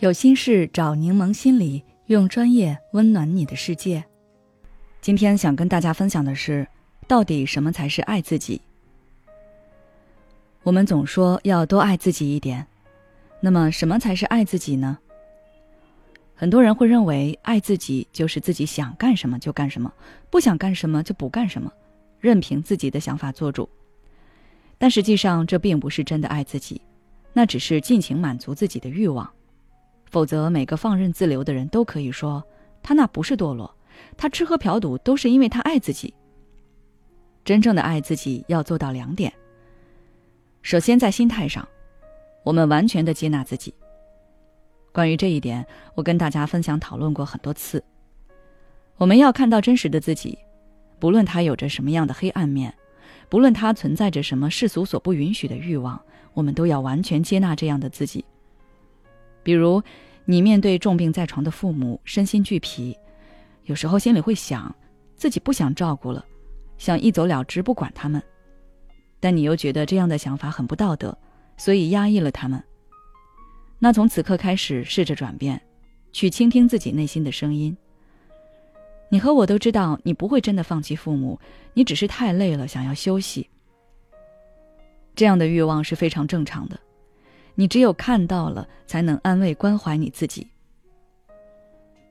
有心事找柠檬心理，用专业温暖你的世界。今天想跟大家分享的是，到底什么才是爱自己？我们总说要多爱自己一点，那么什么才是爱自己呢？很多人会认为爱自己就是自己想干什么就干什么，不想干什么就不干什么，任凭自己的想法做主。但实际上，这并不是真的爱自己，那只是尽情满足自己的欲望。否则，每个放任自流的人都可以说，他那不是堕落，他吃喝嫖赌都是因为他爱自己。真正的爱自己要做到两点：首先，在心态上，我们完全的接纳自己。关于这一点，我跟大家分享讨论过很多次。我们要看到真实的自己，不论他有着什么样的黑暗面，不论他存在着什么世俗所不允许的欲望，我们都要完全接纳这样的自己。比如，你面对重病在床的父母，身心俱疲，有时候心里会想，自己不想照顾了，想一走了之，不管他们。但你又觉得这样的想法很不道德，所以压抑了他们。那从此刻开始，试着转变，去倾听自己内心的声音。你和我都知道，你不会真的放弃父母，你只是太累了，想要休息。这样的欲望是非常正常的。你只有看到了，才能安慰关怀你自己。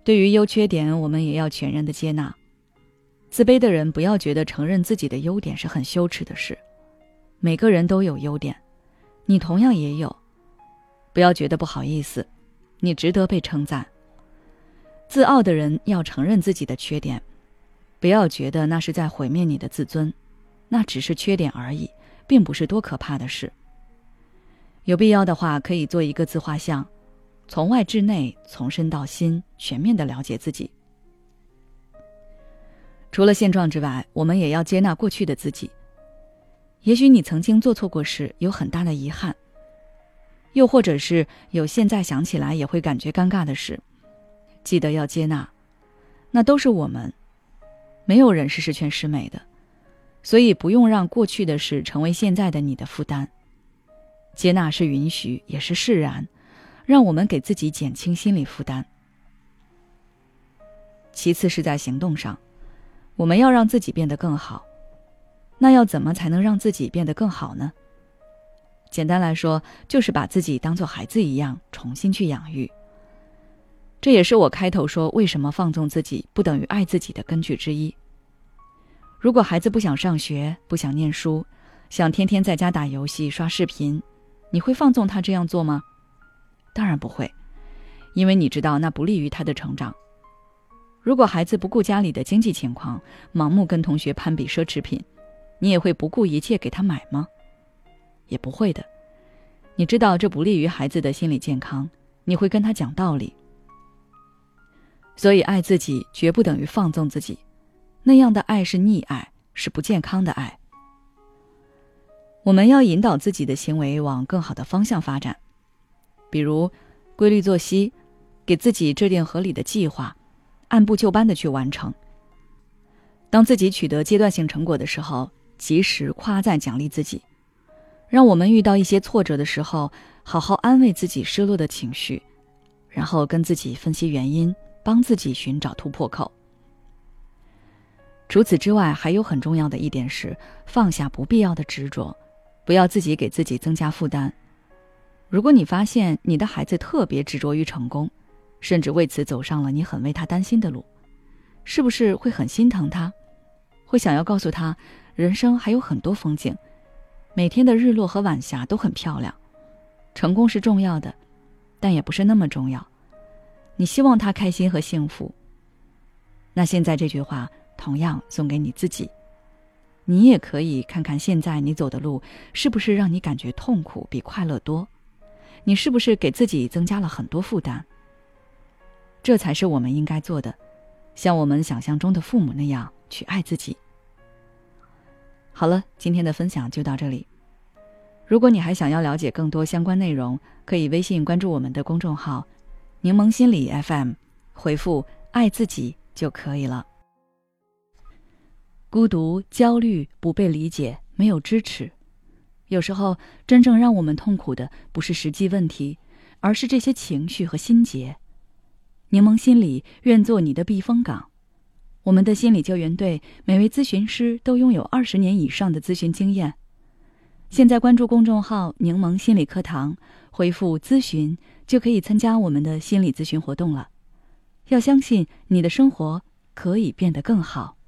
对于优缺点，我们也要全然的接纳。自卑的人不要觉得承认自己的优点是很羞耻的事。每个人都有优点，你同样也有。不要觉得不好意思，你值得被称赞。自傲的人要承认自己的缺点，不要觉得那是在毁灭你的自尊，那只是缺点而已，并不是多可怕的事。有必要的话，可以做一个自画像，从外至内，从身到心，全面的了解自己。除了现状之外，我们也要接纳过去的自己。也许你曾经做错过事，有很大的遗憾；又或者是有现在想起来也会感觉尴尬的事，记得要接纳，那都是我们。没有人是十全十美的，所以不用让过去的事成为现在的你的负担。接纳是允许，也是释然，让我们给自己减轻心理负担。其次是在行动上，我们要让自己变得更好。那要怎么才能让自己变得更好呢？简单来说，就是把自己当做孩子一样，重新去养育。这也是我开头说为什么放纵自己不等于爱自己的根据之一。如果孩子不想上学，不想念书，想天天在家打游戏、刷视频。你会放纵他这样做吗？当然不会，因为你知道那不利于他的成长。如果孩子不顾家里的经济情况，盲目跟同学攀比奢侈品，你也会不顾一切给他买吗？也不会的。你知道这不利于孩子的心理健康，你会跟他讲道理。所以，爱自己绝不等于放纵自己，那样的爱是溺爱，是不健康的爱。我们要引导自己的行为往更好的方向发展，比如规律作息，给自己制定合理的计划，按部就班的去完成。当自己取得阶段性成果的时候，及时夸赞奖励自己。让我们遇到一些挫折的时候，好好安慰自己失落的情绪，然后跟自己分析原因，帮自己寻找突破口。除此之外，还有很重要的一点是放下不必要的执着。不要自己给自己增加负担。如果你发现你的孩子特别执着于成功，甚至为此走上了你很为他担心的路，是不是会很心疼他？会想要告诉他，人生还有很多风景，每天的日落和晚霞都很漂亮。成功是重要的，但也不是那么重要。你希望他开心和幸福。那现在这句话同样送给你自己。你也可以看看现在你走的路是不是让你感觉痛苦比快乐多？你是不是给自己增加了很多负担？这才是我们应该做的，像我们想象中的父母那样去爱自己。好了，今天的分享就到这里。如果你还想要了解更多相关内容，可以微信关注我们的公众号“柠檬心理 FM”，回复“爱自己”就可以了。孤独、焦虑、不被理解、没有支持，有时候真正让我们痛苦的不是实际问题，而是这些情绪和心结。柠檬心理愿做你的避风港。我们的心理救援队每位咨询师都拥有二十年以上的咨询经验。现在关注公众号“柠檬心理课堂”，回复“咨询”就可以参加我们的心理咨询活动了。要相信你的生活可以变得更好。